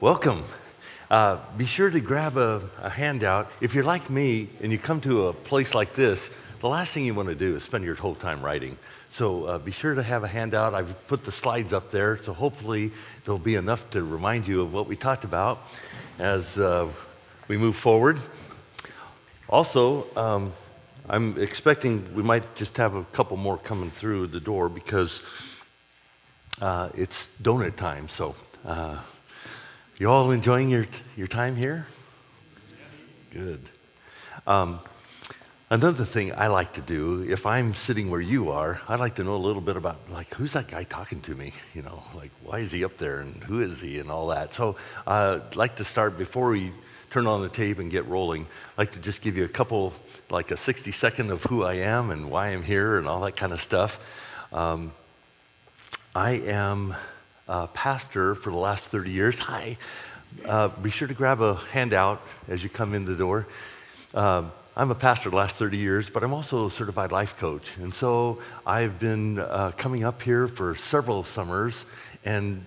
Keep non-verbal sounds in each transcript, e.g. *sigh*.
welcome. Uh, be sure to grab a, a, handout. If you're like me and you come to a place like this, the last thing you want to do is spend your whole time writing. So uh, be sure to have a handout. I've put the slides up there, so hopefully there'll be enough to remind you of what we talked about as uh, we move forward. Also, um, I'm expecting we might just have a couple more coming through the door because uh, it's donut time. So uh, you all enjoying your, your time here? Good. Um, another thing I like to do, if I'm sitting where you are, I'd like to know a little bit about, like, who's that guy talking to me? You know, like, why is he up there and who is he and all that. So uh, I'd like to start before we turn on the tape and get rolling. I'd like to just give you a couple, like a 60 second of who I am and why I'm here and all that kind of stuff. Um, I am uh, pastor for the last 30 years. *laughs* Hi. Uh, be sure to grab a handout as you come in the door. Uh, I'm a pastor the last 30 years, but I'm also a certified life coach. And so I've been uh, coming up here for several summers and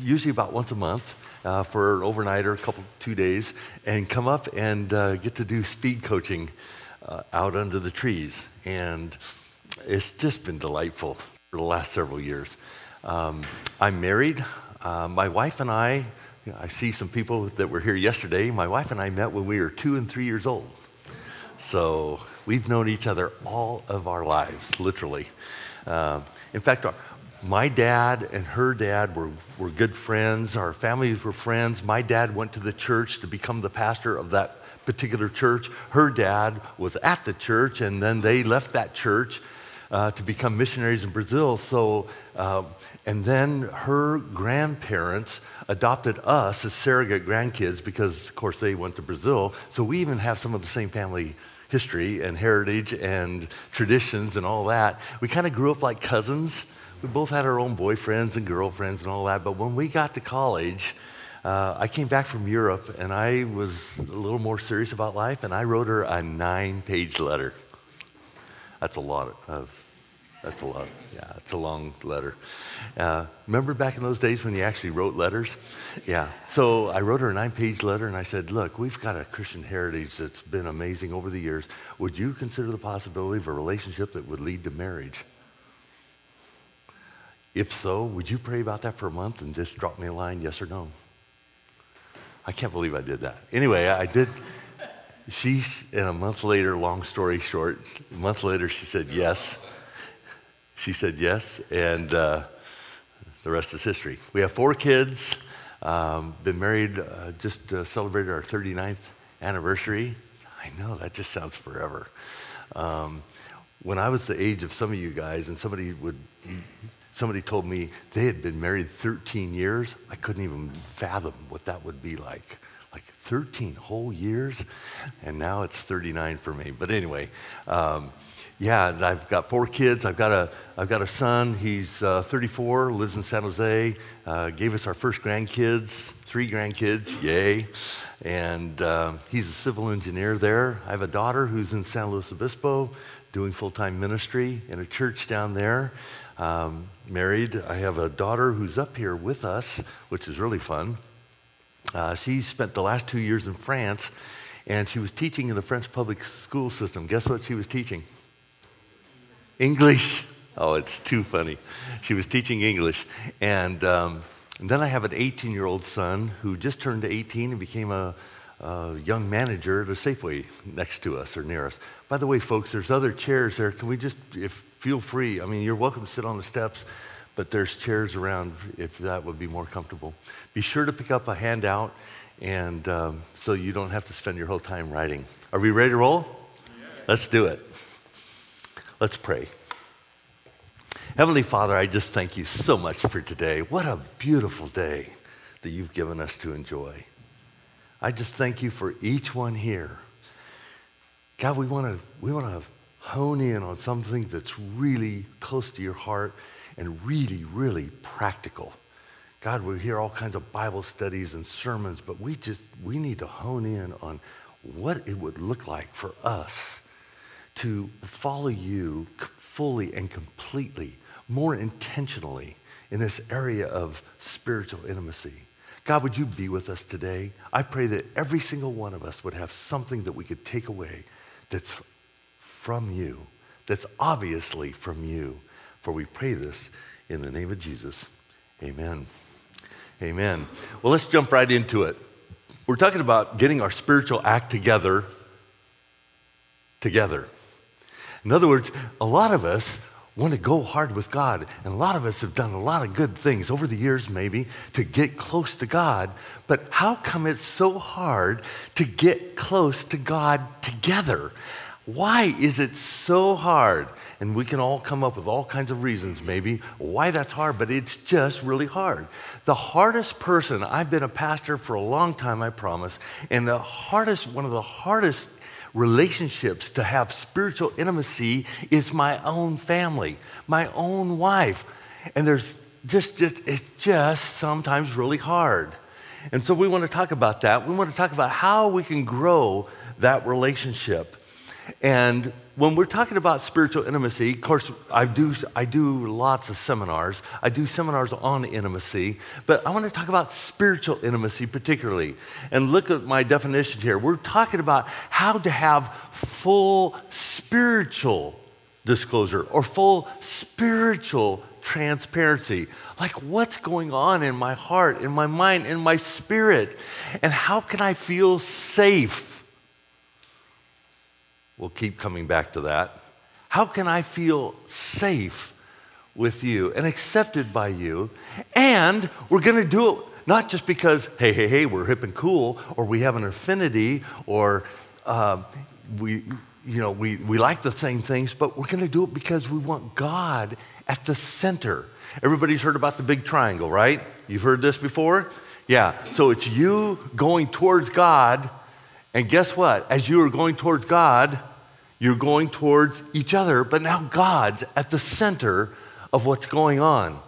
usually about once a month. Uh, for an overnighter, a couple, two days, and come up and uh, get to do speed coaching uh, out under the trees. And it's just been delightful for the last several years. Um, I'm married. Uh, my wife and I, I see some people that were here yesterday. My wife and I met when we were two and three years old. So we've known each other all of our lives, literally. Uh, in fact, our, my dad and her dad were, were good friends. Our families were friends. My dad went to the church to become the pastor of that particular church. Her dad was at the church, and then they left that church uh, to become missionaries in Brazil. So uh, and then her grandparents adopted us as surrogate grandkids because, of course, they went to Brazil. So we even have some of the same family history and heritage and traditions and all that. We kind of grew up like cousins. We both had our own boyfriends and girlfriends and all that. But when we got to college, uh, I came back from Europe and I was a little more serious about life, and I wrote her a nine page letter. That's a lot of, that's a lot. Yeah, it's a long letter. Uh, remember back in those days when you actually wrote letters? Yeah. So I wrote her a nine page letter and I said, Look, we've got a Christian heritage that's been amazing over the years. Would you consider the possibility of a relationship that would lead to marriage? If so, would you pray about that for a month and just drop me a line, yes or no? I can't believe I did that. Anyway, I did. She's, and a month later, long story short, a month later, she said yes. She said yes, and uh, the rest is history. We have four kids, um, been married, uh, just uh, celebrated our 39th anniversary. I know, that just sounds forever. Um, when I was the age of some of you guys, and somebody would, somebody told me they had been married 13 years, I couldn't even fathom what that would be like. Like 13 whole years, and now it's 39 for me. But anyway, um, yeah, I've got four kids. I've got a, I've got a son. He's uh, 34, lives in San Jose. Uh, gave us our first grandkids, three grandkids, yay. And uh, he's a civil engineer there. I have a daughter who's in San Luis Obispo doing full time ministry in a church down there. Um, married. I have a daughter who's up here with us, which is really fun. Uh, she spent the last two years in France, and she was teaching in the French public school system. Guess what she was teaching? English. Oh, it's too funny. She was teaching English. And, um, and then I have an 18 year old son who just turned 18 and became a, a, young manager at a Safeway next to us or near us. By the way, folks, there's other chairs there. Can we just, if feel free? I mean, you're welcome to sit on the steps, but there's chairs around if that would be more comfortable. Be sure to pick up a handout, and um, so you don't have to spend your whole time writing. Are we ready to roll? Let's do it. Let's pray. Heavenly Father, I just thank you so much for today. What a beautiful day that you've given us to enjoy. I just thank you for each one here. God, we want to we want to hone in on something that's really close to your heart and really, really practical. God, we hear all kinds of Bible studies and sermons, but we just we need to hone in on what it would look like for us to follow you fully and completely, more intentionally in this area of spiritual intimacy. God, would you be with us today? I pray that every single one of us would have something that we could take away that's from you, that's obviously from you. For we pray this in the name of Jesus. Amen. Amen. Well, let's jump right into it. We're talking about getting our spiritual act together together. In other words, a lot of us want to go hard with God, and a lot of us have done a lot of good things over the years, maybe, to get close to God. But how come it's so hard to get close to God together? Why is it so hard? And we can all come up with all kinds of reasons, maybe, why that's hard, but it's just really hard. The hardest person, I've been a pastor for a long time, I promise, and the hardest, one of the hardest relationships to have spiritual intimacy is my own family, my own wife. And there's just, just, it's just sometimes really hard. And so we want to talk about that. We want to talk about how we can grow that relationship. And when we're talking about spiritual intimacy, of course, I do, I do lots of seminars. I do seminars on intimacy, but I want to talk about spiritual intimacy particularly. And look at my definition here. We're talking about how to have full spiritual disclosure or full spiritual transparency. Like, what's going on in my heart, in my mind, in my spirit? And how can I feel safe? We'll keep coming back to that. How can I feel safe with you and accepted by you? And we're going to do it not just because, hey, hey, hey, we're hip and cool, or we have an affinity, or uh, we, you know, we, we like the same things, but we're going to do it because we want God at the center. Everybody's heard about the big triangle, right? You've heard this before? Yeah. So it's you going towards God, and guess what? As you are going towards God, you're going towards each other, but now God's at the center of what's going on.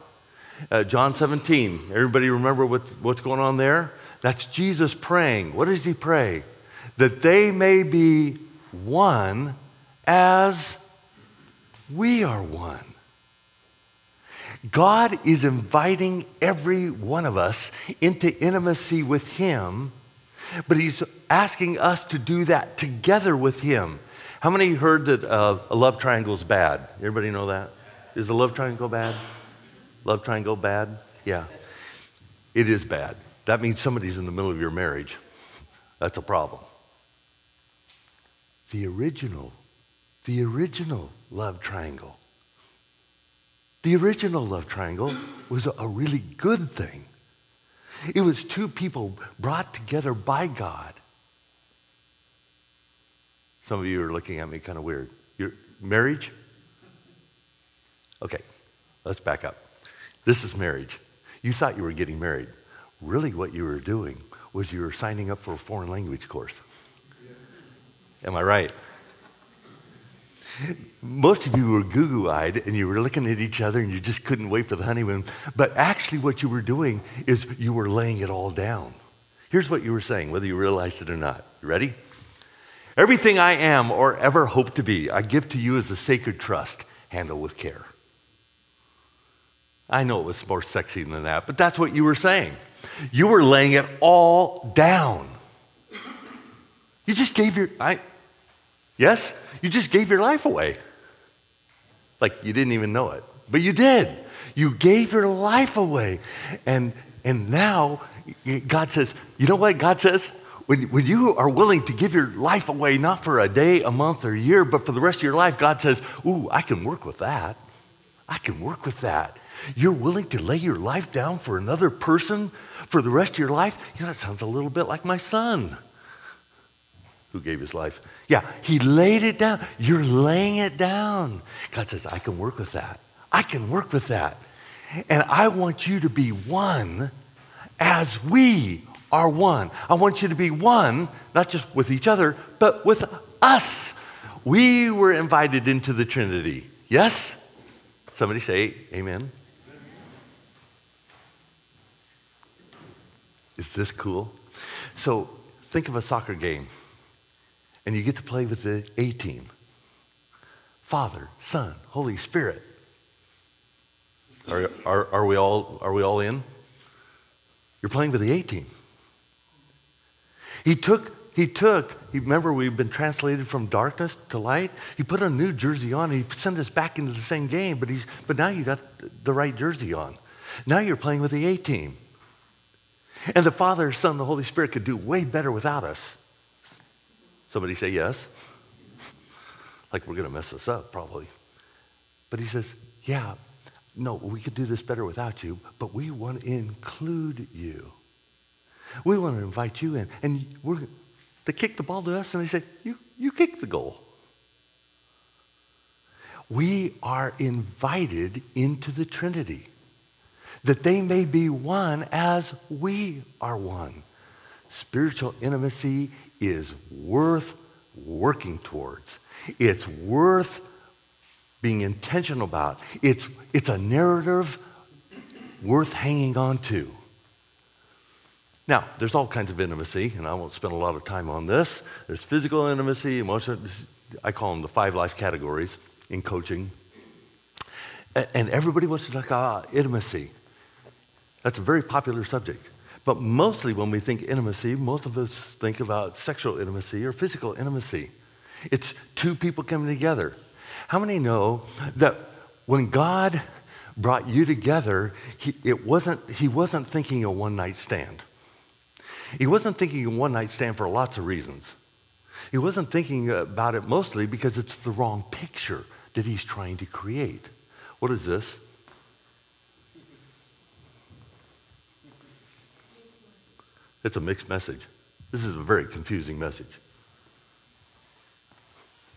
Uh, John 17, everybody remember what, what's going on there? That's Jesus praying. What does he pray? That they may be one as we are one. God is inviting every one of us into intimacy with Him, but He's asking us to do that together with Him. How many heard that uh, a love triangle is bad? Everybody know that? Is a love triangle bad? Love triangle bad? Yeah. It is bad. That means somebody's in the middle of your marriage. That's a problem. The original, the original love triangle, the original love triangle was a really good thing. It was two people brought together by God some of you are looking at me kind of weird. Your marriage? Okay, let's back up. This is marriage. You thought you were getting married. Really, what you were doing was you were signing up for a foreign language course. Am I right? Most of you were goo eyed and you were looking at each other and you just couldn't wait for the honeymoon. But actually, what you were doing is you were laying it all down. Here's what you were saying, whether you realized it or not. You ready? Everything I am or ever hope to be, I give to you as a sacred trust. Handle with care. I know it was more sexy than that, but that's what you were saying. You were laying it all down. You just gave your, I, yes, you just gave your life away. Like you didn't even know it, but you did. You gave your life away. And, and now God says, you know what God says? When, when you are willing to give your life away, not for a day, a month, or a year, but for the rest of your life, God says, Ooh, I can work with that. I can work with that. You're willing to lay your life down for another person for the rest of your life? You know, that sounds a little bit like my son who gave his life. Yeah, he laid it down. You're laying it down. God says, I can work with that. I can work with that. And I want you to be one as we are one. I want you to be one, not just with each other, but with us. We were invited into the Trinity. Yes? Somebody say amen. Is this cool? So think of a soccer game, and you get to play with the A team Father, Son, Holy Spirit. Are, are, are, we all, are we all in? You're playing with the A team. He took, he took, remember we've been translated from darkness to light? He put a new jersey on he sent us back into the same game, but, he's, but now you got the right jersey on. Now you're playing with the A team. And the Father, Son, and the Holy Spirit could do way better without us. Somebody say yes. *laughs* Like we're going to mess this up, probably. But he says, yeah, no, we could do this better without you, but we want to include you. We want to invite you in. And we're, they kick the ball to us and they say, you, you kick the goal. We are invited into the Trinity that they may be one as we are one. Spiritual intimacy is worth working towards. It's worth being intentional about. It's, it's a narrative worth hanging on to. Now, there's all kinds of intimacy, and I won't spend a lot of time on this. There's physical intimacy, emotional, I call them the five life categories in coaching. And everybody wants to talk about ah, intimacy. That's a very popular subject. But mostly when we think intimacy, most of us think about sexual intimacy or physical intimacy. It's two people coming together. How many know that when God brought you together, he, it wasn't, he wasn't thinking a one night stand? He wasn't thinking a one night stand for lots of reasons. He wasn't thinking about it mostly because it's the wrong picture that he's trying to create. What is this? It's a mixed message. This is a very confusing message.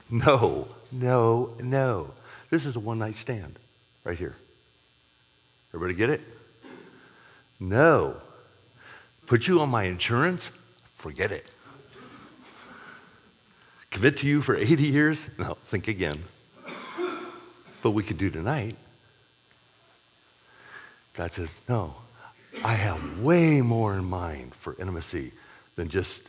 No, no, no. This is a one night stand right here. Everybody get it? No. Put you on my insurance? Forget it. Commit to you for 80 years? No, think again. But we could do tonight. God says, no, I have way more in mind for intimacy than just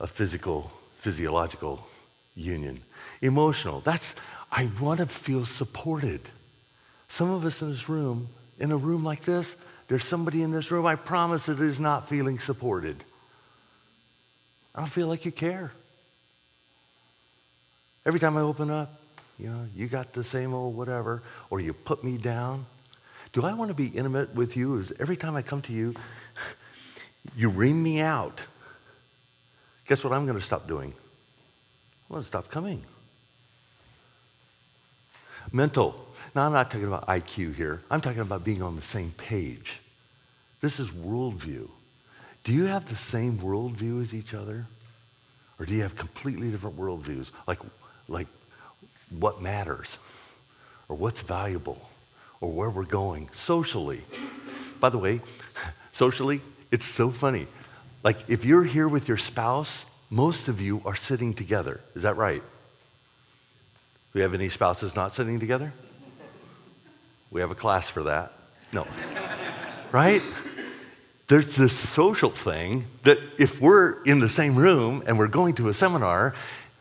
a physical, physiological union. Emotional, that's, I want to feel supported. Some of us in this room, in a room like this, there's somebody in this room, I promise that is not feeling supported. I don't feel like you care. Every time I open up, you know, you got the same old whatever, or you put me down. Do I want to be intimate with you? Is every time I come to you, *sighs* you ream me out. Guess what I'm going to stop doing? I'm going to stop coming. Mental. Now, I'm not talking about IQ here. I'm talking about being on the same page. This is worldview. Do you have the same worldview as each other? Or do you have completely different worldviews? Like, like what matters? Or what's valuable? or where we're going socially. By the way, *laughs* socially, it's so funny. Like if you're here with your spouse, most of you are sitting together. Is that right? Do we have any spouses not sitting together? We have a class for that. No. right? There's this social thing that if we're in the same room and we're going to a seminar,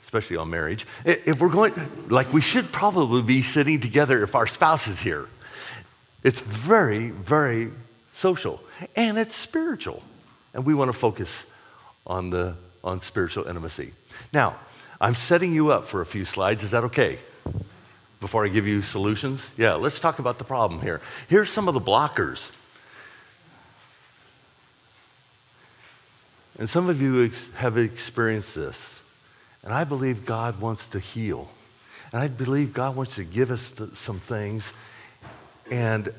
especially on marriage, if we're going, like we should probably be sitting together if our spouse is here. It's very, very social and it's spiritual. And we want to focus on, the, on spiritual intimacy. Now, I'm setting you up for a few slides. Is that okay? Before I give you solutions? Yeah, let's talk about the problem here. Here's some of the blockers. And some of you ex- have experienced this. And I believe God wants to heal. And I believe God wants to give us some things and,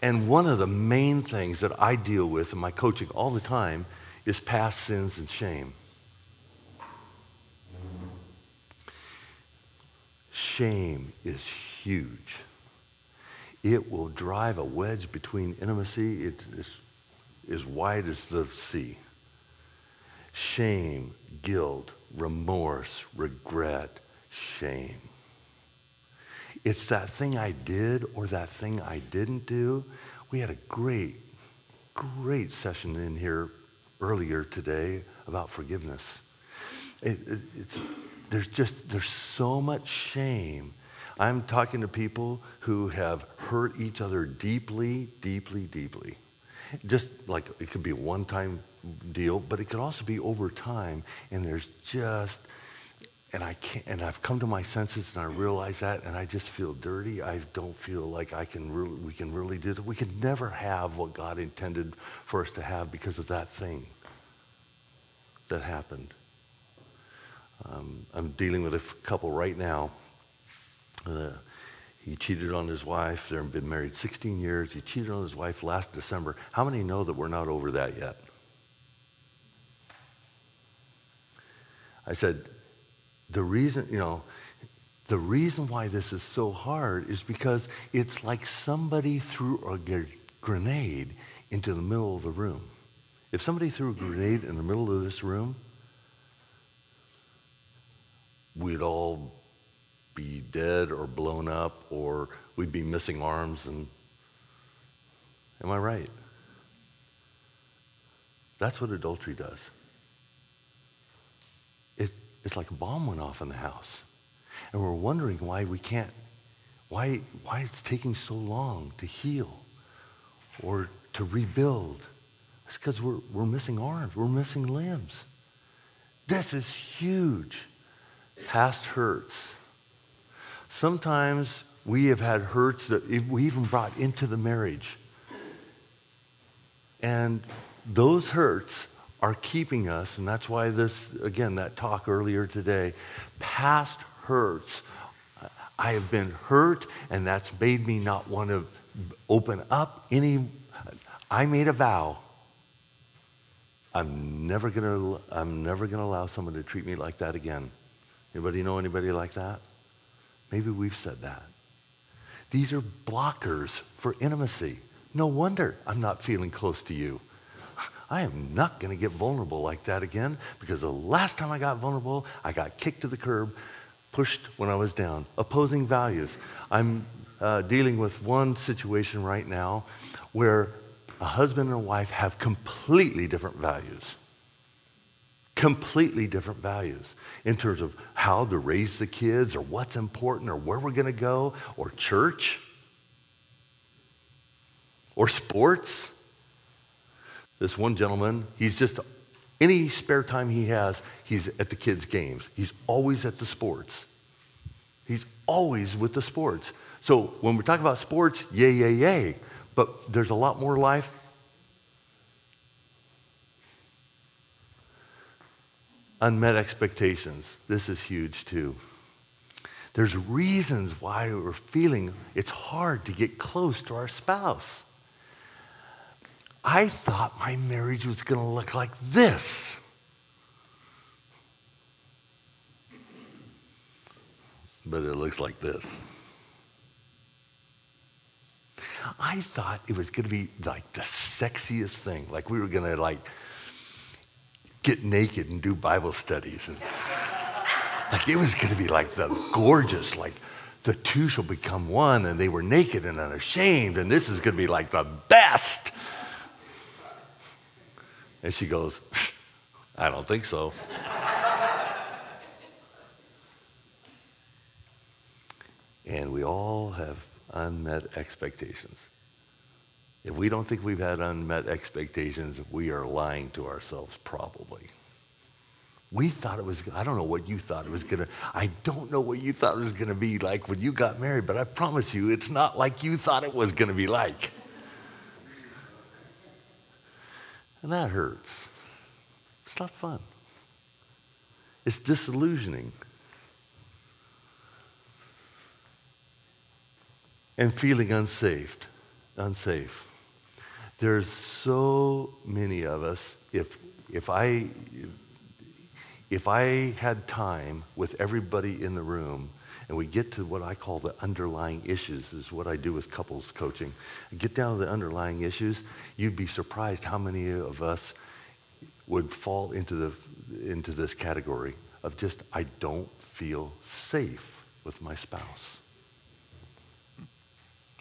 and one of the main things that I deal with in my coaching all the time is past sins and shame. Shame is huge. It will drive a wedge between intimacy. It's, it's as wide as the sea. Shame, guilt, remorse, regret, shame. It's that thing I did or that thing I didn't do. We had a great, great session in here earlier today about forgiveness. It, it, there's just there's so much shame. I'm talking to people who have hurt each other deeply, deeply, deeply. Just like it could be a one time deal, but it could also be over time, and there's just and I can't, and I've come to my senses and I realize that, and I just feel dirty. I don't feel like I can really, we can really do that. We could never have what God intended for us to have because of that thing that happened. Um, I'm dealing with a couple right now. Uh, he cheated on his wife. They've been married 16 years. He cheated on his wife last December. How many know that we're not over that yet? I said, the reason, you know, the reason why this is so hard is because it's like somebody threw a grenade into the middle of the room. If somebody threw a grenade in the middle of this room, we'd all be dead or blown up or we'd be missing arms and am I right? That's what adultery does. it, it's like a bomb went off in the house. And we're wondering why we can't, why, why it's taking so long to heal or to rebuild. It's because we're, we're missing arms, we're missing limbs. This is huge. Past hurts. Sometimes we have had hurts that we even brought into the marriage. And those hurts are keeping us, and that's why this, again, that talk earlier today, past hurts. I have been hurt, and that's made me not want to open up any. I made a vow. I'm never gonna. I'm never gonna allow someone to treat me like that again. Anybody know anybody like that? Maybe we've said that. These are blockers for intimacy. No wonder I'm not feeling close to you. *sighs* I am not going to get vulnerable like that again because the last time I got vulnerable, I got kicked to the curb, pushed when I was down. Opposing values. I'm uh, dealing with one situation right now where a husband and a wife have completely different values. Completely different values in terms of how to raise the kids or what's important or where we're going to go or church or sports this one gentleman, he's just, any spare time he has, he's at the kids' games. He's always at the sports. He's always with the sports. So when we talk about sports, yay, yay, yay. But there's a lot more life. Unmet expectations. This is huge too. There's reasons why we're feeling it's hard to get close to our spouse. I thought my marriage was going to look like this. But it looks like this. I thought it was going to be like the sexiest thing. Like we were going to like get naked and do Bible studies and like it was going to be like the gorgeous like the two shall become one and they were naked and unashamed and this is going to be like the best. And she goes, I don't think so. and we all have unmet expectations. If we don't think we've had unmet expectations, we are lying to ourselves, probably. We thought it was, I don't know what you thought it was to, I don't know what you thought it was to be like when you got married, but I promise you, it's not like you thought it was to be like. And that hurts. It's not fun. It's disillusioning. And feeling unsafe. Unsafe. There's so many of us, if, if, I, if I had time with everybody in the room, and we get to what I call the underlying issues, is what I do with couples coaching. Get down to the underlying issues, you'd be surprised how many of us would fall into, the, into this category of just, I don't feel safe with my spouse.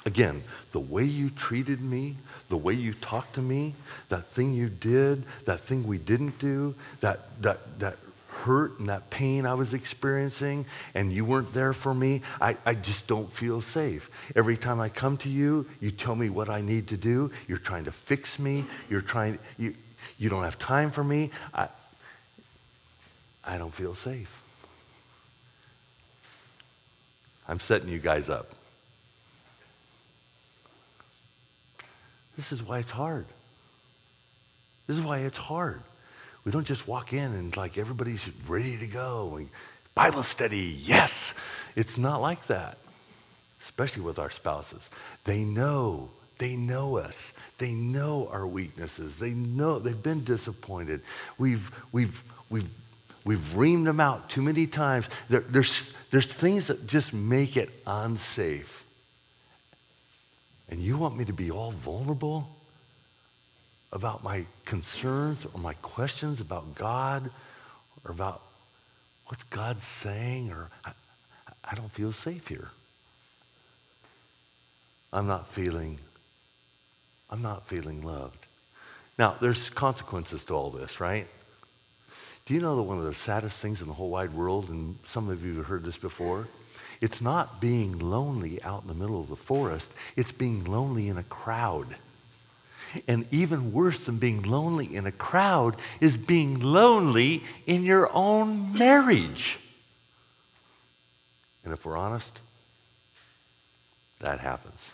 Again, the way you treated me, the way you talked to me, that thing you did, that thing we didn't do, that, that, that hurt and that pain I was experiencing and you weren't there for me, I, I just don't feel safe. Every time I come to you, you tell me what I need to do. You're trying to fix me. You're trying, you, you don't have time for me. I, I don't feel safe. I'm setting you guys up. This is why it's hard. This is why it's hard. We don't just walk in and like everybody's ready to go. Bible study, yes. It's not like that, especially with our spouses. They know, they know us. They know our weaknesses. They know they've been disappointed. We've, we've, we've, we've reamed them out too many times. There, there's, there's things that just make it unsafe. And you want me to be all vulnerable? about my concerns or my questions about God or about what's God saying or I, I don't feel safe here. I'm not feeling I'm not feeling loved. Now, there's consequences to all this, right? Do you know that one of the saddest things in the whole wide world, and some of you have heard this before, it's not being lonely out in the middle of the forest, it's being lonely in a crowd. And even worse than being lonely in a crowd is being lonely in your own marriage. And if we're honest, that happens.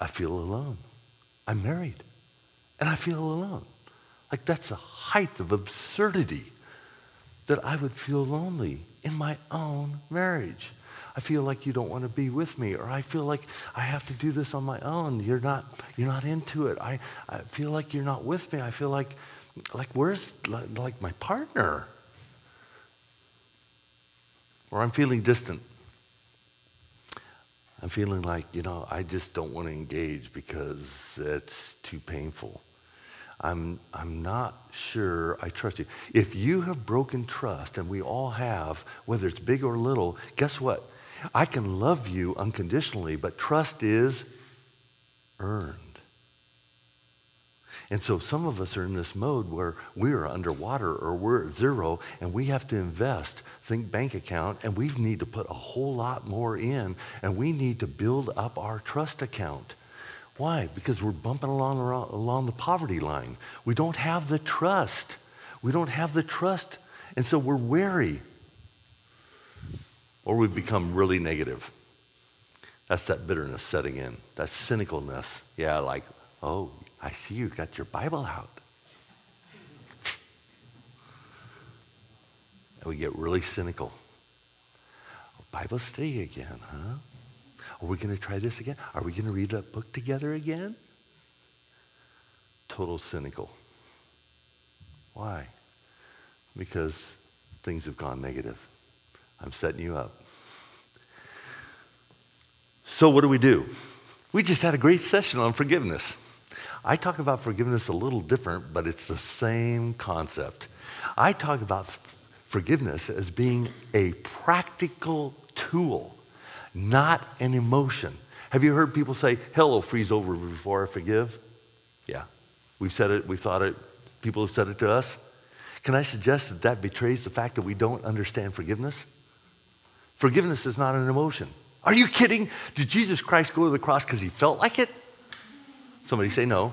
I feel alone. I'm married, and I feel alone. Like that's the height of absurdity that I would feel lonely in my own marriage. I feel like you don't want to be with me, or I feel like I have to do this on my own. You're not, you're not into it. I, I feel like you're not with me. I feel like, like where's like my partner? Or I'm feeling distant. I'm feeling like, you know, I just don't want to engage because it's too painful. I'm, I'm not sure I trust you. If you have broken trust, and we all have, whether it's big or little, guess what? I can love you unconditionally, but trust is earned. And so some of us are in this mode where we're underwater or we're at zero and we have to invest, think bank account, and we need to put a whole lot more in and we need to build up our trust account. Why? Because we're bumping along, along the poverty line. We don't have the trust. We don't have the trust. And so we're wary or we become really negative. That's that bitterness setting in, that cynicalness. Yeah, like, oh, I see you got your Bible out. And we get really cynical. Bible study again, huh? Are we going to try this again? Are we going to read that book together again? Total cynical. Why? Because things have gone negative. I'm setting you up. So, what do we do? We just had a great session on forgiveness. I talk about forgiveness a little different, but it's the same concept. I talk about forgiveness as being a practical tool, not an emotion. Have you heard people say, hell will freeze over before I forgive? Yeah. We've said it, we've thought it, people have said it to us. Can I suggest that that betrays the fact that we don't understand forgiveness? Forgiveness is not an emotion. Are you kidding? Did Jesus Christ go to the cross because he felt like it? Somebody say no.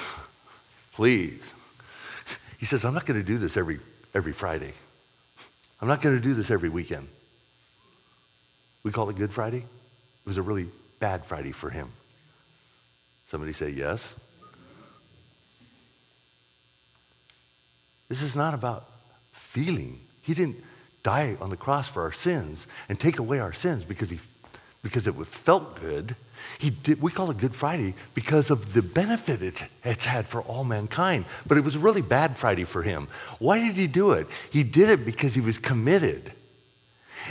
*laughs* Please. He says, I'm not going to do this every, every Friday. I'm not going to do this every weekend. We call it Good Friday. It was a really bad Friday for him. Somebody say yes. This is not about feeling. He didn't die on the cross for our sins and take away our sins because, he, because it felt good. He did, we call it Good Friday because of the benefit it, it's had for all mankind. But it was a really bad Friday for him. Why did he do it? He did it because he was committed.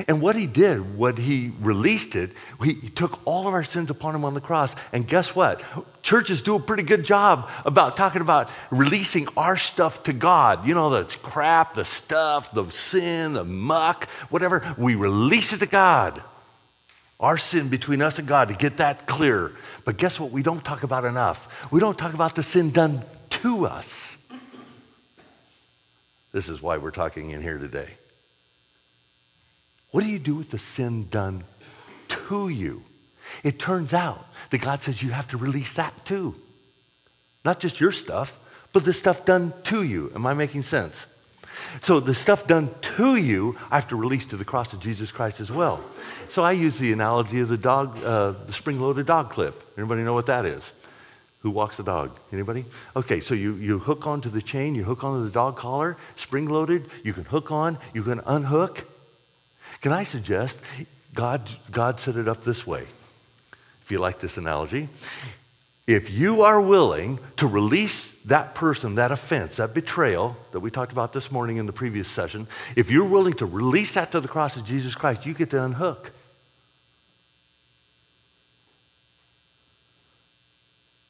And what he did, what he released it, he, took all of our sins upon him on the cross. And guess what? Churches do a pretty good job about talking about releasing our stuff to God. You know, the crap, the stuff, the sin, the muck, whatever. We release it to God. Our sin between us and God to get that clear. But guess what? We don't talk about enough. We don't talk about the sin done to us. This is why we're talking in here today. What do you do with the sin done to you? It turns out that God says you have to release that too. Not just your stuff, but the stuff done to you. Am I making sense? So the stuff done to you, I have to release to the cross of Jesus Christ as well. So I use the analogy of the dog, uh, the spring-loaded dog clip. Anybody know what that is? Who walks the dog? Anybody? Okay, so you, you hook onto the chain, you hook onto the dog collar, spring-loaded, you can hook on, you can unhook. Can I suggest God, God set it up this way? If you like this analogy, if you are willing to release that person, that offense, that betrayal that we talked about this morning in the previous session, if you're willing to release that to the cross of Jesus Christ, you get to unhook.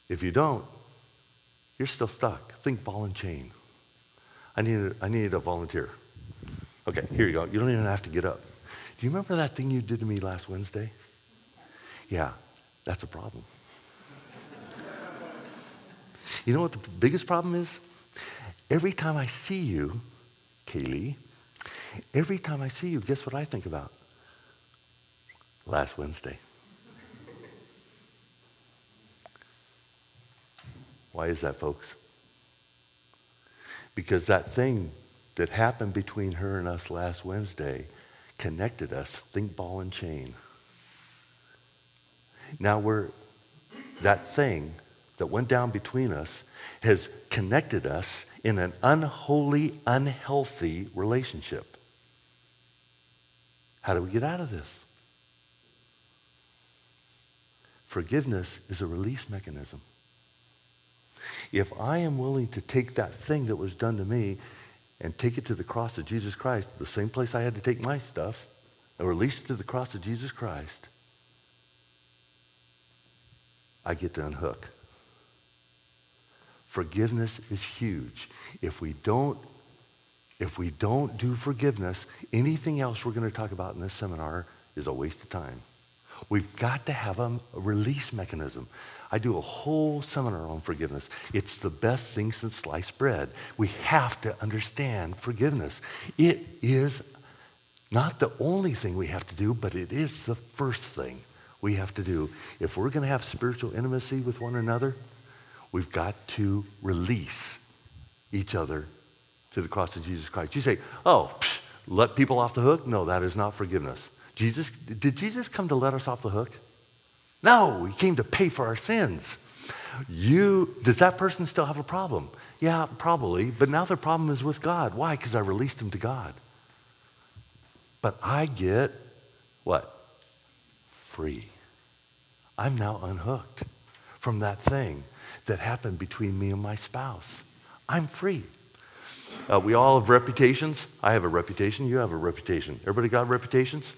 If you don't, you're still stuck. Think ball and chain. I need, I need a volunteer. Okay, here you go. You don't even have to get up. Do you remember that thing you did to me last Wednesday? Yeah, that's a problem. You know what the biggest problem is? Every time I see you, Kaylee, every time I see you, guess what I think about? Last Wednesday. Why is that, folks? Because that thing that happened between her and us last Wednesday connected us, think ball and chain. Now we're, that thing that went down between us has connected us in an unholy, unhealthy relationship. How do we get out of this? Forgiveness is a release mechanism. If I am willing to take that thing that was done to me and take it to the cross of Jesus Christ, the same place I had to take my stuff, and release it to the cross of Jesus Christ, I get to unhook. Forgiveness is huge. If we don't if we don't do forgiveness, anything else we're going to talk about in this seminar is a waste of time. We've got to have a, release mechanism. I do a whole seminar on forgiveness. It's the best thing since sliced bread. We have to understand forgiveness. It is not the only thing we have to do, but it is the first thing we have to do. If we're going to have spiritual intimacy with one another, We've got to release each other to the cross of Jesus Christ. You say, oh, psh, let people off the hook? No, that is not forgiveness. Jesus, did Jesus come to let us off the hook? No, he came to pay for our sins. You, does that person still have a problem? Yeah, probably, but now their problem is with God. Why? Because I released them to God. But I get what? Free. I'm now unhooked from that thing that happened between me and my spouse. I'm free. Uh, we all have reputations. I have a reputation. You have a reputation. Everybody got reputations?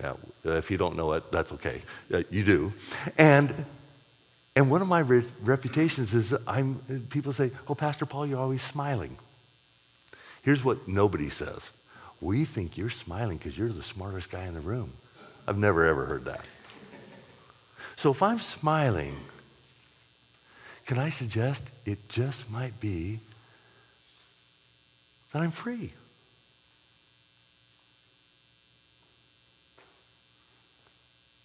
Yeah, uh, if you don't know it, that's okay. Uh, you do. And, and one of my re- reputations is I'm, people say, oh, Pastor Paul, you're always smiling. Here's what nobody says. We think you're smiling because you're the smartest guy in the room. I've never, ever heard that. So if I'm smiling, can I suggest it just might be that I'm free?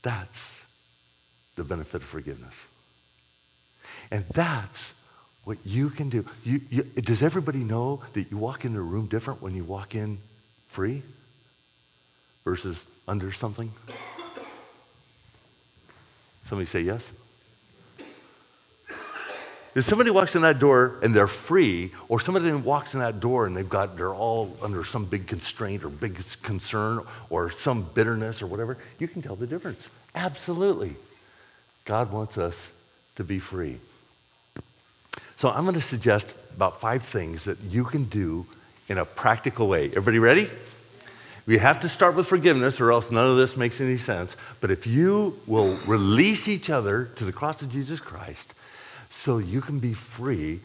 That's the benefit of forgiveness. And that's what you can do. You, you, does everybody know that you walk into a room different when you walk in free versus under something? Somebody say yes? If somebody walks in that door and they're free, or somebody walks in that door and they've got, they're all under some big constraint or big concern or some bitterness or whatever, you can tell the difference. Absolutely. God wants us to be free. So I'm going to suggest about five things that you can do in a practical way. Everybody ready? We have to start with forgiveness, or else none of this makes any sense. But if you will release each other to the cross of Jesus Christ, so you can be free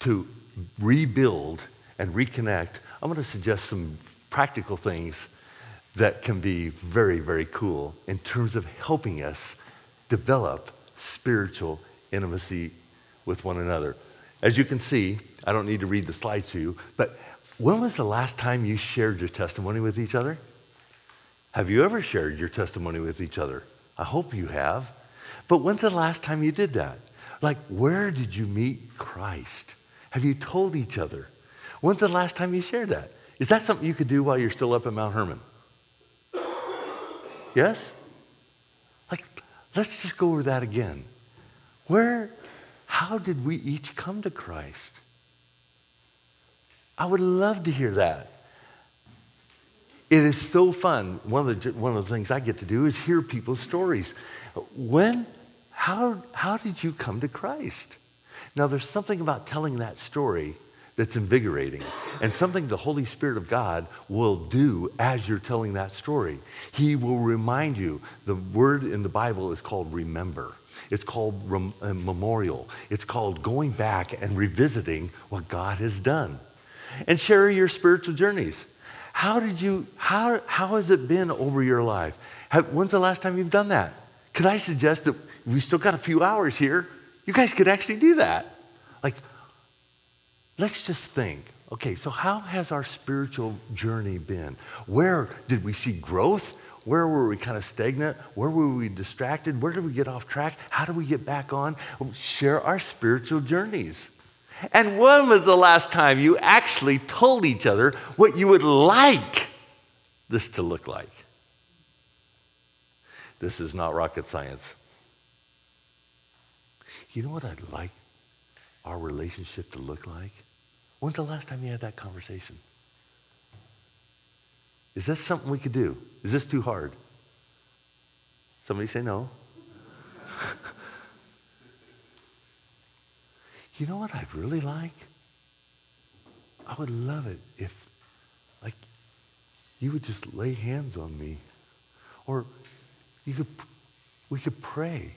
to rebuild and reconnect. I'm going to suggest some practical things that can be very, very cool in terms of helping us develop spiritual intimacy with one another. As you can see, I don't need to read the slides to you, but when was the last time you shared your testimony with each other? Have you ever shared your testimony with each other? I hope you have. But when's the last time you did that? Like, where did you meet Christ? Have you told each other? When's the last time you shared that? Is that something you could do while you're still up at Mount Hermon? Yes? Like, let's just go over that again. Where, how did we each come to Christ? I would love to hear that. It is so fun. One of the, one of the things I get to do is hear people's stories. When, how, how did you come to Christ? Now, there's something about telling that story that's invigorating and something the Holy Spirit of God will do as you're telling that story. He will remind you. The word in the Bible is called remember. It's called rem- uh, memorial. It's called going back and revisiting what God has done. And share your spiritual journeys. How did you, how, how has it been over your life? Have, when's the last time you've done that? Could I suggest that we still got a few hours here? You guys could actually do that. Like, let's just think okay, so how has our spiritual journey been? Where did we see growth? Where were we kind of stagnant? Where were we distracted? Where did we get off track? How do we get back on? Share our spiritual journeys. And when was the last time you actually told each other what you would like this to look like? This is not rocket science. You know what I'd like our relationship to look like? When's the last time you had that conversation? Is this something we could do? Is this too hard? Somebody say no. *laughs* you know what I'd really like? I would love it if, like, you would just lay hands on me. Or you could, we could pray.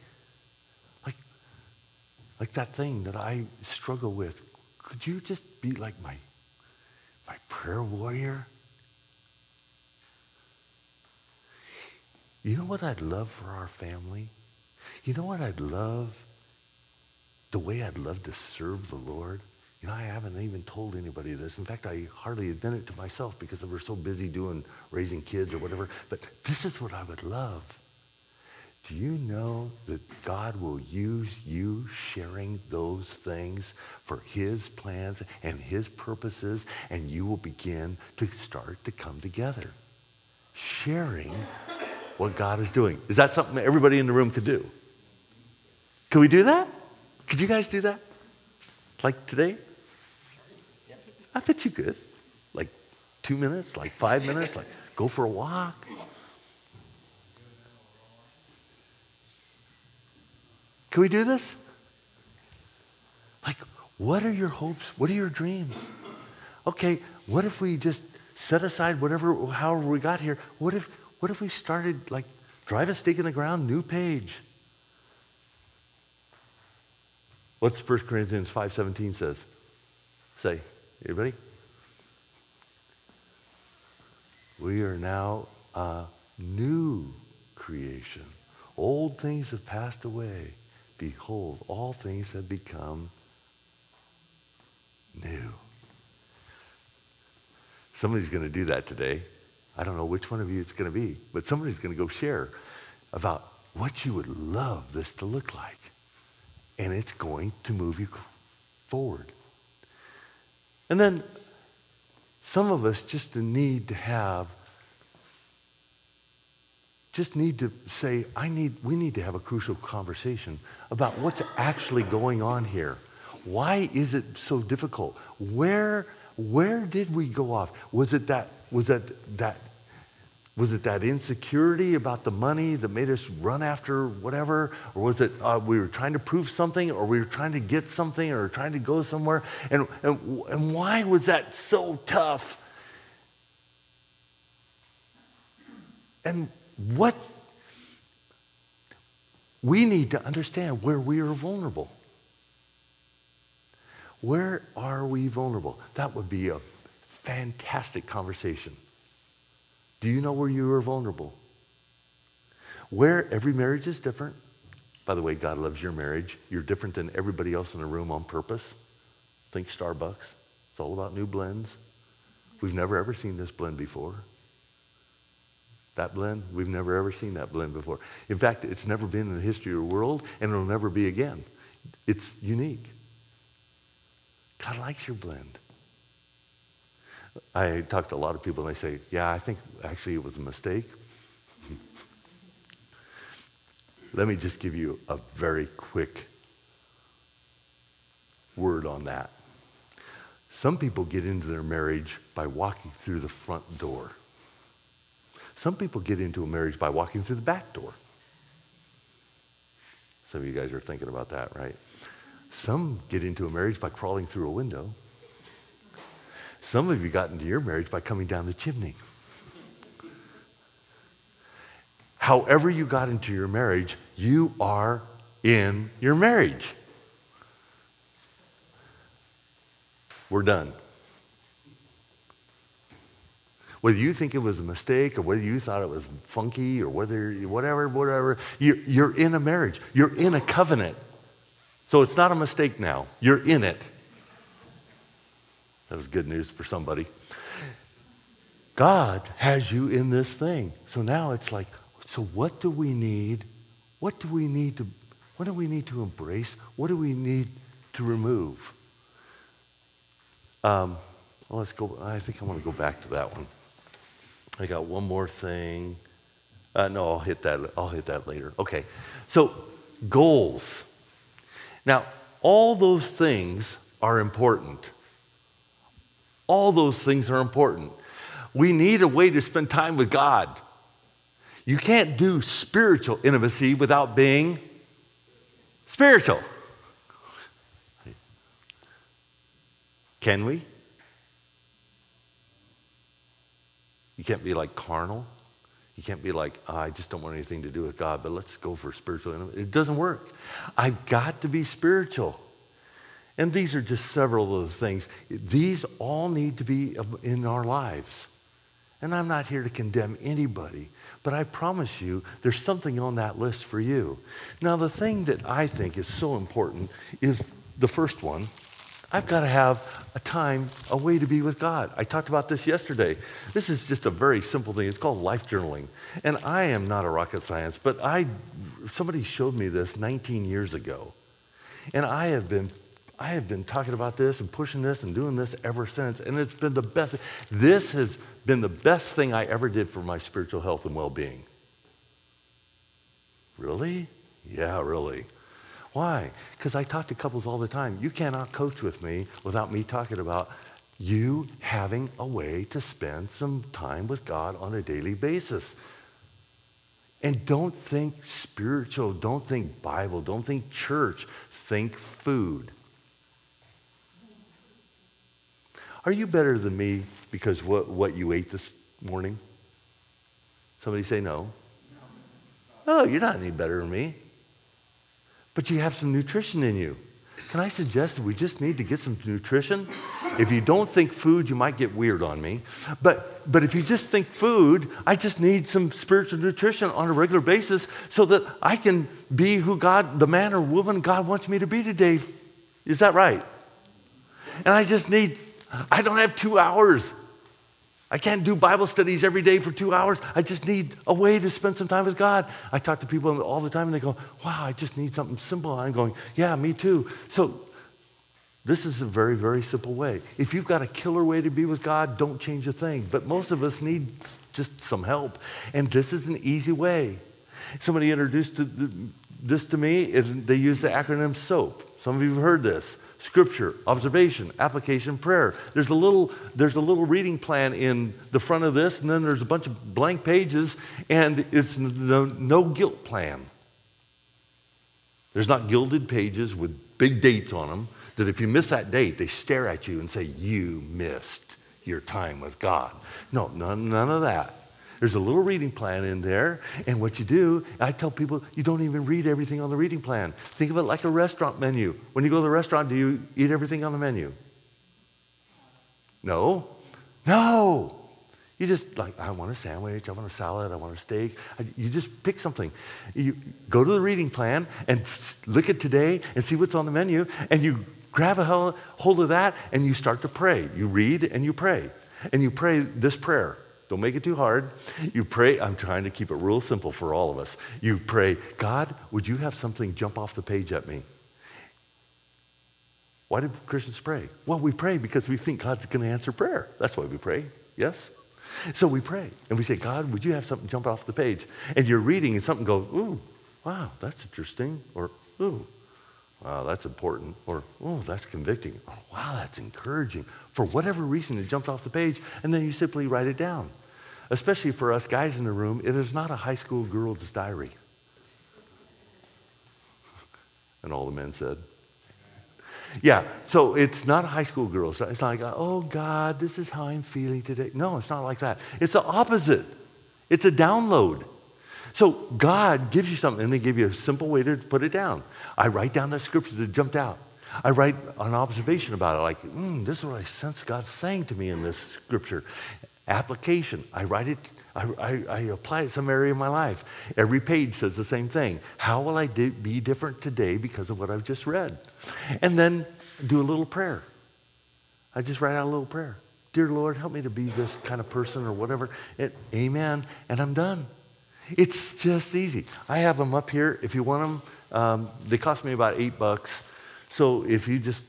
Like, that thing that I struggle with. Could you just be like my, my prayer warrior? You know what I'd love for our family? You know what I'd love? The way I'd love to serve the Lord? You know, I haven't even told anybody this. In fact, I hardly admit it to myself because we're so busy doing raising kids or whatever. But this is what I would love. Do you know that God will use you sharing those things for his plans and his purposes, and you will begin to start to come together? Sharing what God is doing. Is that something that everybody in the room could do? Can we do that? Could you guys do that? Like today? I bet you could. Like two minutes, like five minutes, like go for a walk. Can we do this? Like, what are your hopes? What are your dreams? Okay, what if we just set aside whatever, however we got here? What if, what if we started like drive a stake in the ground, new page? What's 1 Corinthians 5.17 says? Say, everybody? We are now a new creation. Old things have passed away. Behold, all things have become new. Somebody's going to do that today. I don't know which one of you it's going to be, but somebody's going to go share about what you would love this to look like. And it's going to move you forward. And then some of us just need to have just need to say, I need, we need to have a crucial conversation about what's actually going on here. Why is it so difficult? Where, where did we go off? Was it that, was that, that, was it that insecurity about the money that made us run after whatever? Or was it uh, we were trying to prove something or we were trying to get something or trying to go somewhere? And, and, and why was that so tough? And what we need to understand where we are vulnerable. Where are we vulnerable? That would be a fantastic conversation. Do you know where you are vulnerable? Where every marriage is different. By the way, God loves your marriage. You're different than everybody else in the room on purpose. Think Starbucks. It's all about new blends. We've never ever seen this blend before. That blend, we've never ever seen that blend before. In fact, it's never been in the history of the world, and it'll never be again. It's unique. God likes your blend. I talk to a lot of people, and they say, Yeah, I think actually it was a mistake. *laughs* Let me just give you a very quick word on that. Some people get into their marriage by walking through the front door. Some people get into a marriage by walking through the back door. Some of you guys are thinking about that, right? Some get into a marriage by crawling through a window. Some of you got into your marriage by coming down the chimney. However, you got into your marriage, you are in your marriage. We're done. Whether you think it was a mistake or whether you thought it was funky or whether, whatever, whatever, you're, you're in a marriage. You're in a covenant. So it's not a mistake now. You're in it. That was good news for somebody. God has you in this thing. So now it's like, so what do we need? What do we need to, what do we need to embrace? What do we need to remove? Um, well, let's go. I think I want to go back to that one. I got one more thing. Uh, no, I'll hit that. I'll hit that later. Okay. So goals. Now, all those things are important. All those things are important. We need a way to spend time with God. You can't do spiritual intimacy without being spiritual. Can we? You can't be like carnal. You can't be like, oh, I just don't want anything to do with God, but let's go for spiritual. It doesn't work. I've got to be spiritual. And these are just several of the things. These all need to be um, in our lives. And I'm not here to condemn anybody, but I promise you there's something on that list for you. Now, the thing that I think is so important is the first one I've got to have a time, a way to be with God. I talked about this yesterday. This is just a very simple thing. It's called life journaling. And I am not a rocket science, but I somebody showed me this 19 years ago. And I have been I have been talking about this and pushing this and doing this ever since. And it's been the best. This has been the best thing I ever did for my spiritual health and well-being. Really? Yeah, really. Why? Because I talk to couples all the time. You cannot coach with me without me talking about you having a way to spend some time with God on a daily basis. And don't think spiritual, don't think Bible, don't think church, think food. Are you better than me because what, what you ate this morning? Somebody say no. Oh, you're not any better than me but you have some nutrition in you. Can I suggest that we just need to get some nutrition? If you don't think food, you might get weird on me. But, but if you just think food, I just need some spiritual nutrition on a regular basis so that I can be who God, the man or woman God wants me to be today. Is that right? And I just need, I don't have two hours I can't do Bible studies every day for two hours. I just need a way to spend some time with God. I talk to people all the time and they go, wow, I just need something simple. I'm going, yeah, me too. So this is a very, very simple way. If you've got a killer way to be with God, don't change a thing. But most of us need just some help. And this is an easy way. Somebody introduced this to me, and they use the acronym SOAP. Some of you have heard this scripture, observation, application, prayer. There's a little, there's a little reading plan in the front of this, and then there's a bunch of blank pages, and it's no, no guilt plan. There's not gilded pages with big dates on them that if you miss that date, they stare at you and say, You missed your time with God. No, none, none of that. There's a little reading plan in there, and what you do, I tell people, you don't even read everything on the reading plan. Think of it like a restaurant menu. When you go to the restaurant, do you eat everything on the menu? No. No. You just like, I want a sandwich, I want a salad, I want a steak. You just pick something. You go to the reading plan and look at today and see what's on the menu, and you grab a hold of that and you start to pray. You read and you pray. And you pray this prayer. Don't make it too hard. You pray, I'm trying to keep it real simple for all of us. You pray, God, would you have something jump off the page at me? Why do Christians pray? Well, we pray because we think God's going to answer prayer. That's why we pray. Yes? So we pray and we say, God, would you have something jump off the page? And you're reading and something goes, ooh, wow, that's interesting. Or, ooh, wow, that's important. Or, oh, that's convicting. Or, wow, that's encouraging. For whatever reason, it jumped off the page and then you simply write it down. Especially for us guys in the room, it is not a high school girl's diary. *laughs* And all the men said, yeah, so it's not a high school girl. It's not like, oh God, this is how I'm feeling today. No, it's not like that. It's the opposite. It's a download. So God gives you something, and they give you a simple way to put it down. I write down that scripture that jumped out. I write an observation about it, like, mm, this is what I sense God saying to me in this scripture. Application. I write it, I, I, I apply it some area of my life. Every page says the same thing. How will I be different today because of what I've just read? And then do a little prayer. I just write out a little prayer. Dear Lord, help me to be this kind of person or whatever. It, amen. And I'm done. It's just easy. I have them up here. If you want them, um, they cost me about eight bucks. So if you just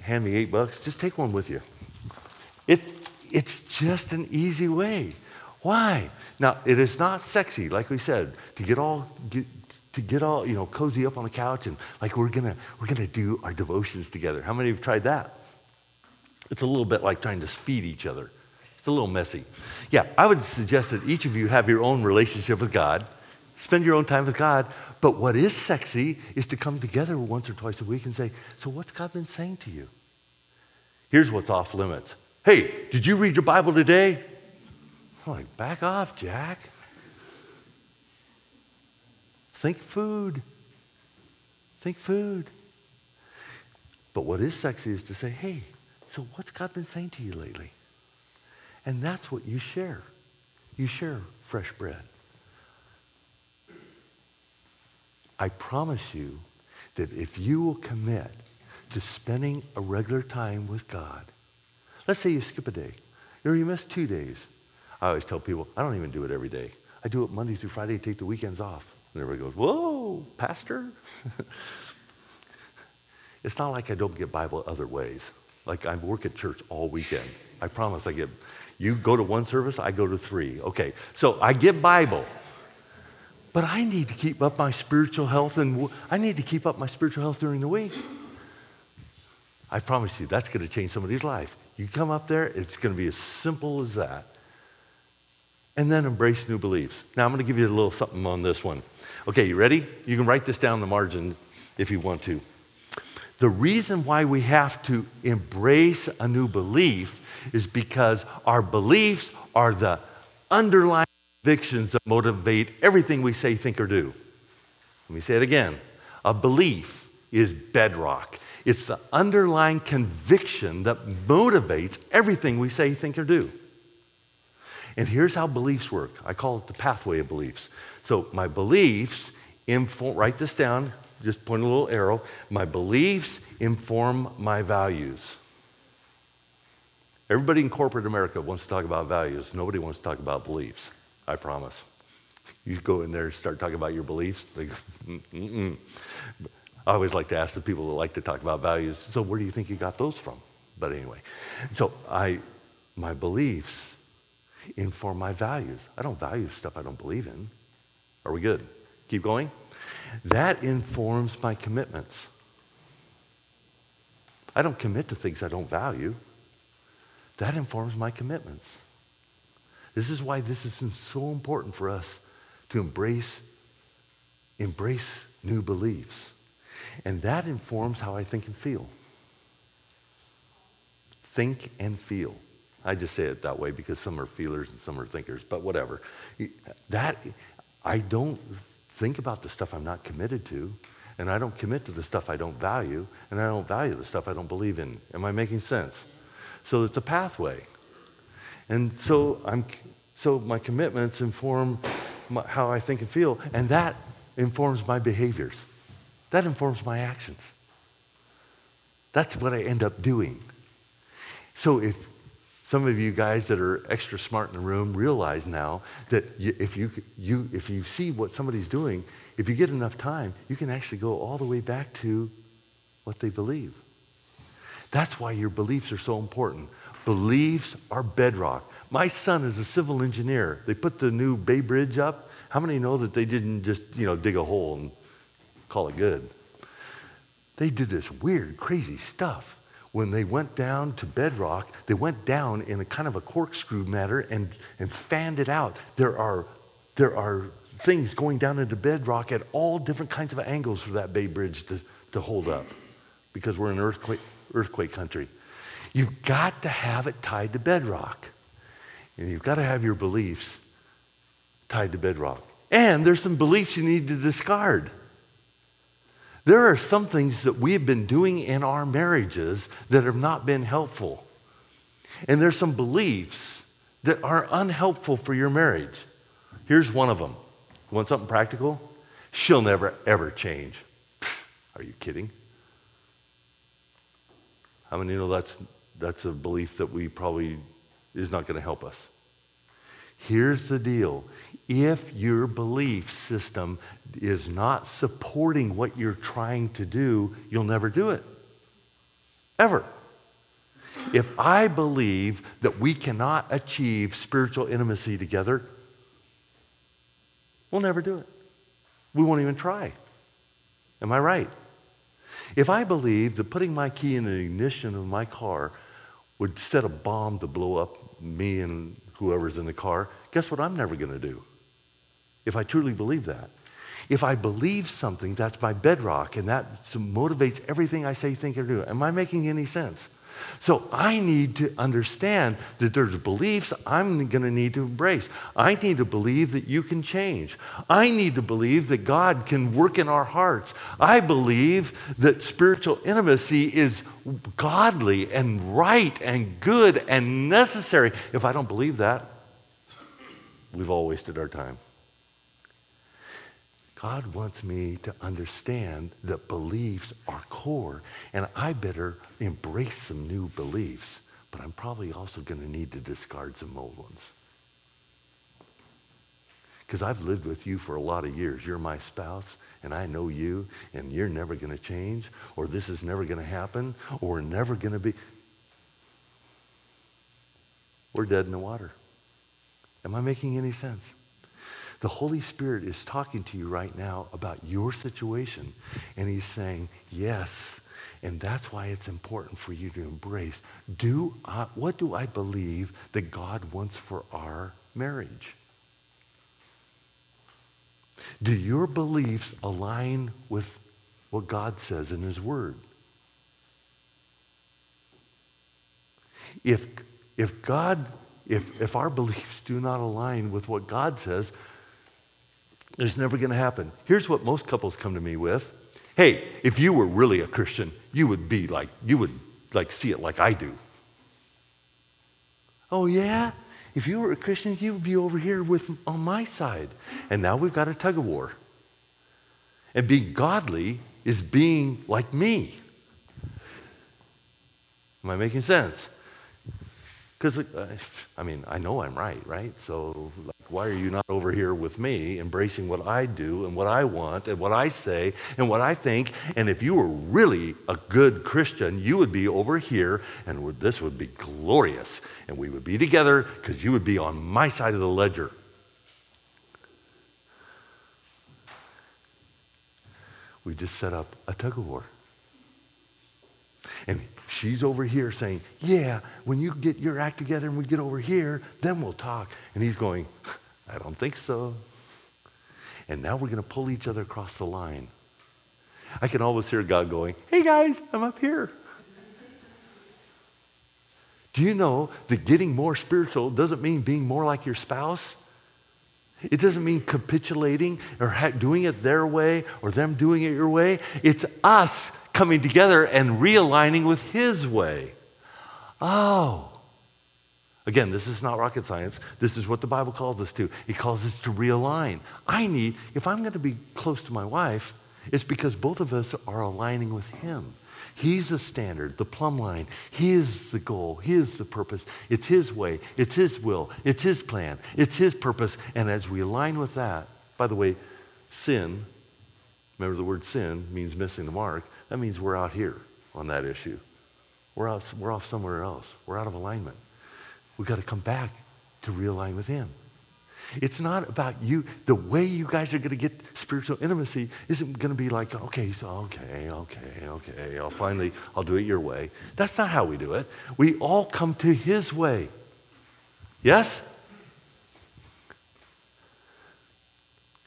hand me eight bucks, just take one with you. It, it's just an easy way. Why? Now, it is not sexy, like we said, to get all, get, to get all, you know, cozy up on the couch and like we're gonna, we're gonna do our devotions together. How many have tried that? It's a little bit like trying to feed each other. It's a little messy. Yeah, I would suggest that each of you have your own relationship with God, spend your own time with God. But what is sexy is to come together once or twice a week and say, So, what's God been saying to you? Here's what's off limits. Hey, did you read your Bible today? I'm like, back off, Jack. Think food. Think food. But what is sexy is to say, hey, so what's God been saying to you lately? And that's what you share. You share fresh bread. I promise you that if you will commit to spending a regular time with God, let's say you skip a day, or you miss two days. I always tell people, I don't even do it every day. I do it Monday through Friday, take the weekends off. And everybody goes, Whoa, Pastor? *laughs* it's not like I don't get Bible other ways. Like I work at church all weekend. I promise I get, you go to one service, I go to three. Okay, so I get Bible. But I need to keep up my spiritual health and I need to keep up my spiritual health during the week. I promise you, that's going to change somebody's life. You come up there, it's going to be as simple as that. And then embrace new beliefs. Now, I'm going to give you a little something on this one. Okay, you ready? You can write this down in the margin if you want to. The reason why we have to embrace a new belief is because our beliefs are the underlying convictions that motivate everything we say, think, or do. Let me say it again. A belief is bedrock. It's the underlying conviction that motivates everything we say, think, or do. And here's how beliefs work. I call it the pathway of beliefs. So my beliefs inform, write this down, just point a little arrow. My beliefs inform my values. Everybody in corporate America wants to talk about values. Nobody wants to talk about beliefs. I promise. You go in there and start talking about your beliefs. Like, mm-mm. I always like to ask the people that like to talk about values, so where do you think you got those from? But anyway, so I, my beliefs inform my values. I don't value stuff I don't believe in. Are we good? Keep going. That informs my commitments. I don't commit to things I don't value. That informs my commitments. This is why this is so important for us to embrace, embrace new beliefs. And that informs how I think and feel. Think and feel. I just say it that way because some are feelers and some are thinkers, but whatever. That I don't think about the stuff I'm not committed to, and I don't commit to the stuff I don't value, and I don't value the stuff I don't believe in. Am I making sense? So it's a pathway. And so I'm so my commitments inform my, how I think and feel, and that informs my behaviors. That informs my actions. That's what I end up doing. So if some of you guys that are extra smart in the room realize now that if, you, you, if you see what somebody's doing, if you get enough time, you can actually go all the way back to what they believe. That's why your beliefs are so important. Beliefs are bedrock. My son is a civil engineer. They put the new Bay Bridge up. How many know that they didn't just, you know, dig a hole and call it good? They did this weird, crazy stuff when they went down to bedrock, they went down in a kind of a corkscrew manner and, and fanned it out. There are, there are things going down into bedrock at all different kinds of angles for that Bay Bridge to, to hold up because we're in earthquake, earthquake country. You've got to have it tied to bedrock. And you've got to have your beliefs tied to bedrock. And there's some beliefs you need to discard. There are some things that we have been doing in our marriages that have not been helpful. And there's some beliefs that are unhelpful for your marriage. Here's one of them. You want something practical? She'll never, ever change. Are you kidding? How many know that's, that's a belief that we probably is not going to help us? Here's the deal if your belief system is not supporting what you're trying to do, you'll never do it. Ever. If I believe that we cannot achieve spiritual intimacy together, we'll never do it. We won't even try. Am I right? If I believe that putting my key in the ignition of my car would set a bomb to blow up me and whoever's in the car, guess what I'm never going to do? If I truly believe that. If I believe something, that's my bedrock, and that motivates everything I say, think, or do. Am I making any sense? So I need to understand that there's beliefs I'm going to need to embrace. I need to believe that you can change. I need to believe that God can work in our hearts. I believe that spiritual intimacy is godly and right and good and necessary. If I don't believe that, we've all wasted our time. God wants me to understand that beliefs are core, and I better embrace some new beliefs, but I'm probably also going to need to discard some old ones. Because I've lived with you for a lot of years. You're my spouse, and I know you, and you're never going to change, or this is never going to happen, or we're never going to be. We're dead in the water. Am I making any sense? The Holy Spirit is talking to you right now about your situation. And he's saying, yes. And that's why it's important for you to embrace. Do I, what do I believe that God wants for our marriage? Do your beliefs align with what God says in his word? If, if God, if, if our beliefs do not align with what God says, it's never going to happen. Here's what most couples come to me with. Hey, if you were really a Christian, you would be like, you would like see it like I do. Oh, yeah? If you were a Christian, you would be over here with on my side. And now we've got a tug of war. And being godly is being like me. Am I making sense? Because, uh, I mean, I know I'm right, right? So, why are you not over here with me, embracing what I do and what I want and what I say and what I think? And if you were really a good Christian, you would be over here and would, this would be glorious. And we would be together because you would be on my side of the ledger. We just set up a tug of war. And she's over here saying, Yeah, when you get your act together and we get over here, then we'll talk. And he's going, I don't think so. And now we're going to pull each other across the line. I can always hear God going, Hey guys, I'm up here. Do you know that getting more spiritual doesn't mean being more like your spouse? It doesn't mean capitulating or doing it their way or them doing it your way. It's us coming together and realigning with His way. Oh. Again, this is not rocket science. This is what the Bible calls us to. It calls us to realign. I need, if I'm going to be close to my wife, it's because both of us are aligning with Him. He's the standard, the plumb line. He is the goal. He is the purpose. It's His way. It's His will. It's His plan. It's His purpose. And as we align with that, by the way, sin, remember the word sin means missing the mark. That means we're out here on that issue. We're, out, we're off somewhere else. We're out of alignment. We've got to come back to realign with Him. It's not about you. The way you guys are going to get spiritual intimacy isn't going to be like, okay, so okay, okay, okay, I'll finally, I'll do it your way. That's not how we do it. We all come to His way. Yes?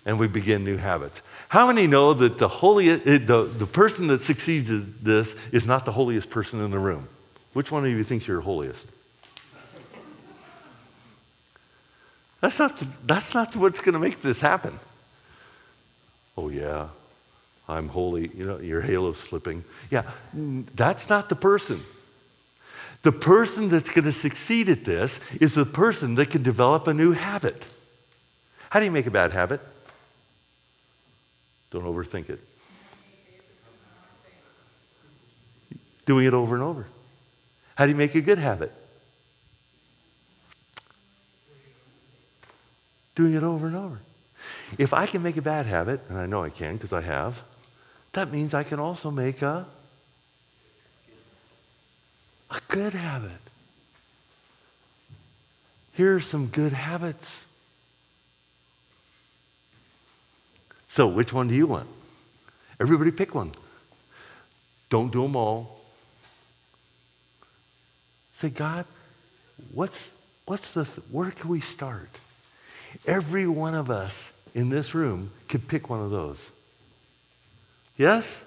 And we begin new habits. How many know that the, holiest, eh, the, the person that succeeds at this is not the holiest person in the room? Which one of you thinks you're holiest? That's not, that's not what's going to make this happen. Oh, yeah, I'm holy. You know, your halo's slipping. Yeah, that's not the person. The person that's going to succeed at this is the person that can develop a new habit. How do you make a bad habit? Don't overthink it. Doing it over and over. How do you make a good habit? doing it over and over. If I can make a bad habit, and I know I can because I have, that means I can also make a, a good habit. Here are some good habits. So, which one do you want? Everybody pick one. Don't do them all. Say, God, what's, what's the, where can we start? Every one of us in this room could pick one of those. Yes?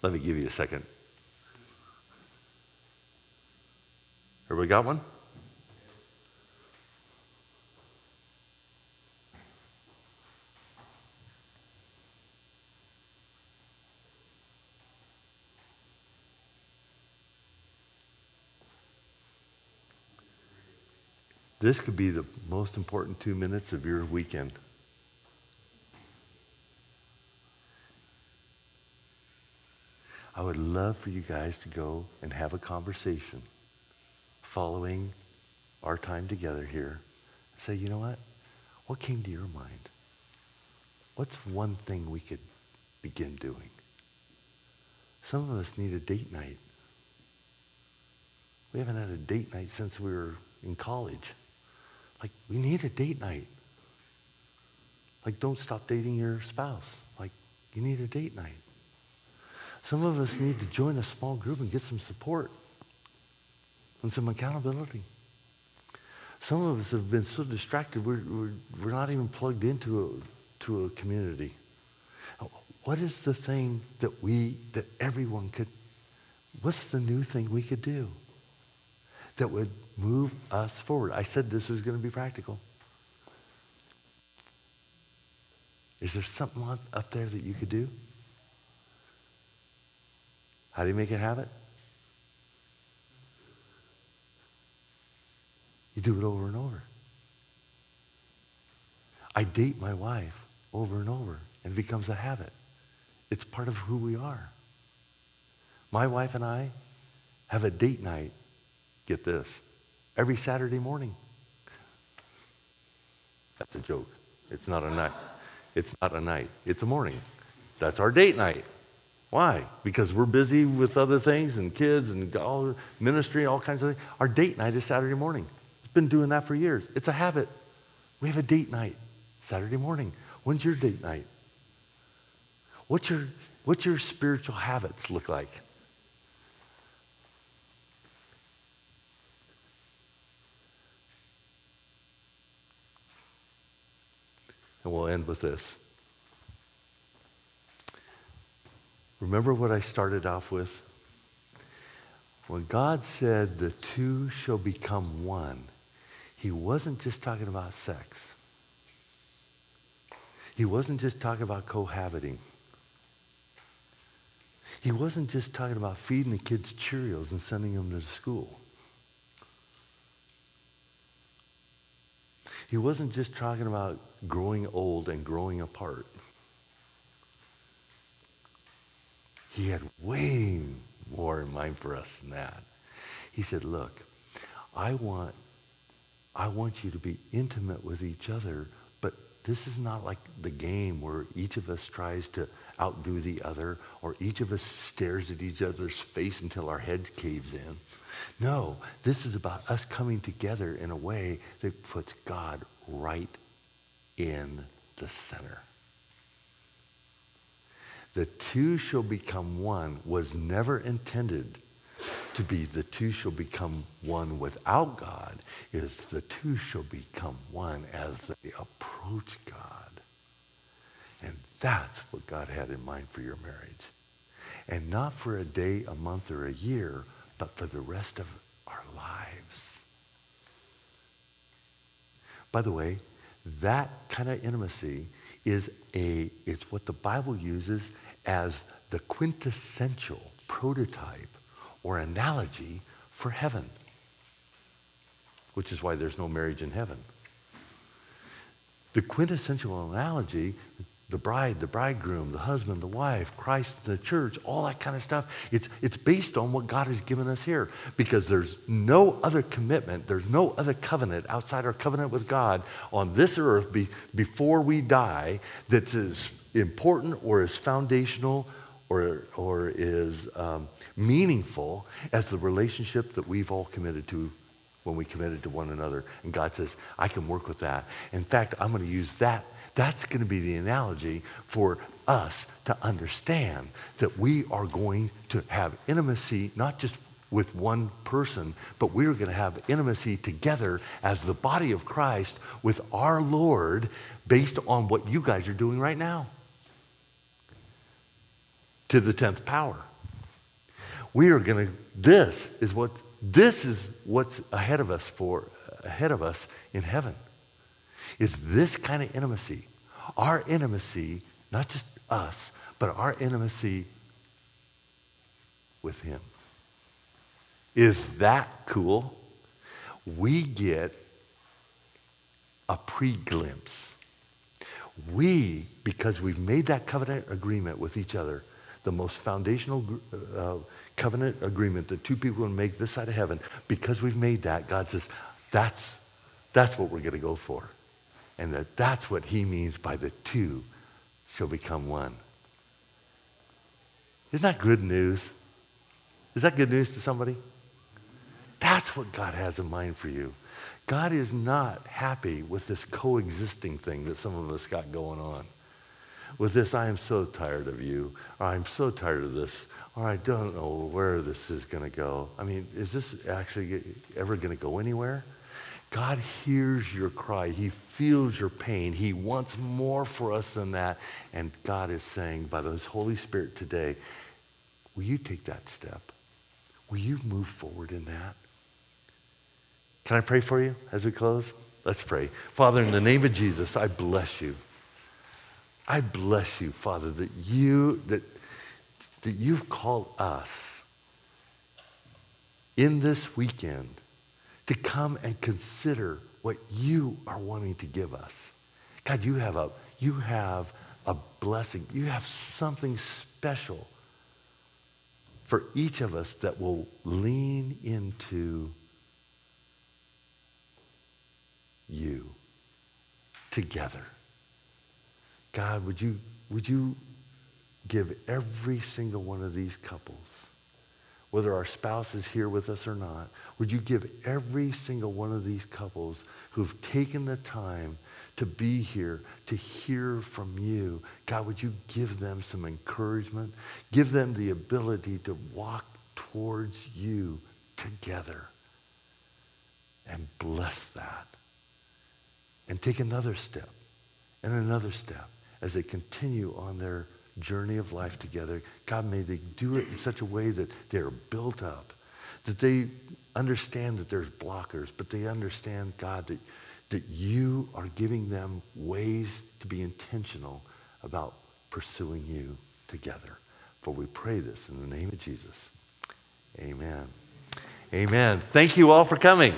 Let me give you a second. Everybody got one? This could be the most important two minutes of your weekend. I would love for you guys to go and have a conversation following our time together here. Say, you know what? What came to your mind? What's one thing we could begin doing? Some of us need a date night. We haven't had a date night since we were in college. Like, we need a date night. Like, don't stop dating your spouse. Like, you need a date night. Some of us need to join a small group and get some support and some accountability. Some of us have been so distracted, we're, we're, we're not even plugged into a, to a community. What is the thing that we, that everyone could, what's the new thing we could do that would move us forward. I said this was going to be practical. Is there something up there that you could do? How do you make a habit? You do it over and over. I date my wife over and over, and it becomes a habit. It's part of who we are. My wife and I have a date night. Get this every Saturday morning. That's a joke. It's not a night. It's not a night. It's a morning. That's our date night. Why? Because we're busy with other things and kids and all ministry, all kinds of things. Our date night is Saturday morning. It's been doing that for years. It's a habit. We have a date night Saturday morning. When's your date night? What's your, what's your spiritual habits look like? And we'll end with this. Remember what I started off with? When God said the two shall become one, he wasn't just talking about sex. He wasn't just talking about cohabiting. He wasn't just talking about feeding the kids Cheerios and sending them to school. He wasn't just talking about growing old and growing apart. he had way more in mind for us than that. He said, look, I want, I want you to be intimate with each other, but this is not like the game where each of us tries to outdo the other or each of us stares at each other's face until our head caves in. No, this is about us coming together in a way that puts God right in the center. The two shall become one was never intended to be the two shall become one without God is the two shall become one as they approach God. And that's what God had in mind for your marriage. And not for a day, a month, or a year, but for the rest of our lives. By the way, that kind of intimacy is a it's what the Bible uses as the quintessential prototype or analogy for heaven, which is why there's no marriage in heaven. The quintessential analogy the bride, the bridegroom, the husband, the wife, Christ, the church, all that kind of stuff. It's, it's based on what God has given us here because there's no other commitment, there's no other covenant outside our covenant with God on this earth be, before we die that's as important or as foundational or, or is um, meaningful as the relationship that we've all committed to when we committed to one another. And God says, I can work with that. In fact, I'm going to use that that's going to be the analogy for us to understand that we are going to have intimacy, not just with one person, but we're going to have intimacy together as the body of Christ with our Lord based on what you guys are doing right now. To the 10th power. We are going to, this is what, this is what's ahead of us for, ahead of us in heaven is this kind of intimacy. Our intimacy, not just us, but our intimacy with Him. Is that cool? We get a pre glimpse. We, because we've made that covenant agreement with each other, the most foundational uh, covenant agreement that two people will make this side of heaven, because we've made that, God says, that's, that's what we're going to go for and that that's what he means by the two shall become one. Isn't that good news? Is that good news to somebody? That's what God has in mind for you. God is not happy with this coexisting thing that some of us got going on. With this, I am so tired of you, or I'm so tired of this, or I don't know where this is going to go. I mean, is this actually ever going to go anywhere? God hears your cry. He feels your pain. He wants more for us than that. And God is saying, by the Holy Spirit today, will you take that step? Will you move forward in that? Can I pray for you as we close? Let's pray. Father, in the name of Jesus, I bless you. I bless you, Father, that you that, that you've called us in this weekend to come and consider what you are wanting to give us. God, you have a, you have a blessing. You have something special for each of us that will lean into you together. God, would you, would you give every single one of these couples whether our spouse is here with us or not, would you give every single one of these couples who've taken the time to be here to hear from you, God, would you give them some encouragement? Give them the ability to walk towards you together and bless that. And take another step and another step as they continue on their journey of life together. God, may they do it in such a way that they're built up, that they understand that there's blockers, but they understand, God, that, that you are giving them ways to be intentional about pursuing you together. For we pray this in the name of Jesus. Amen. Amen. Thank you all for coming.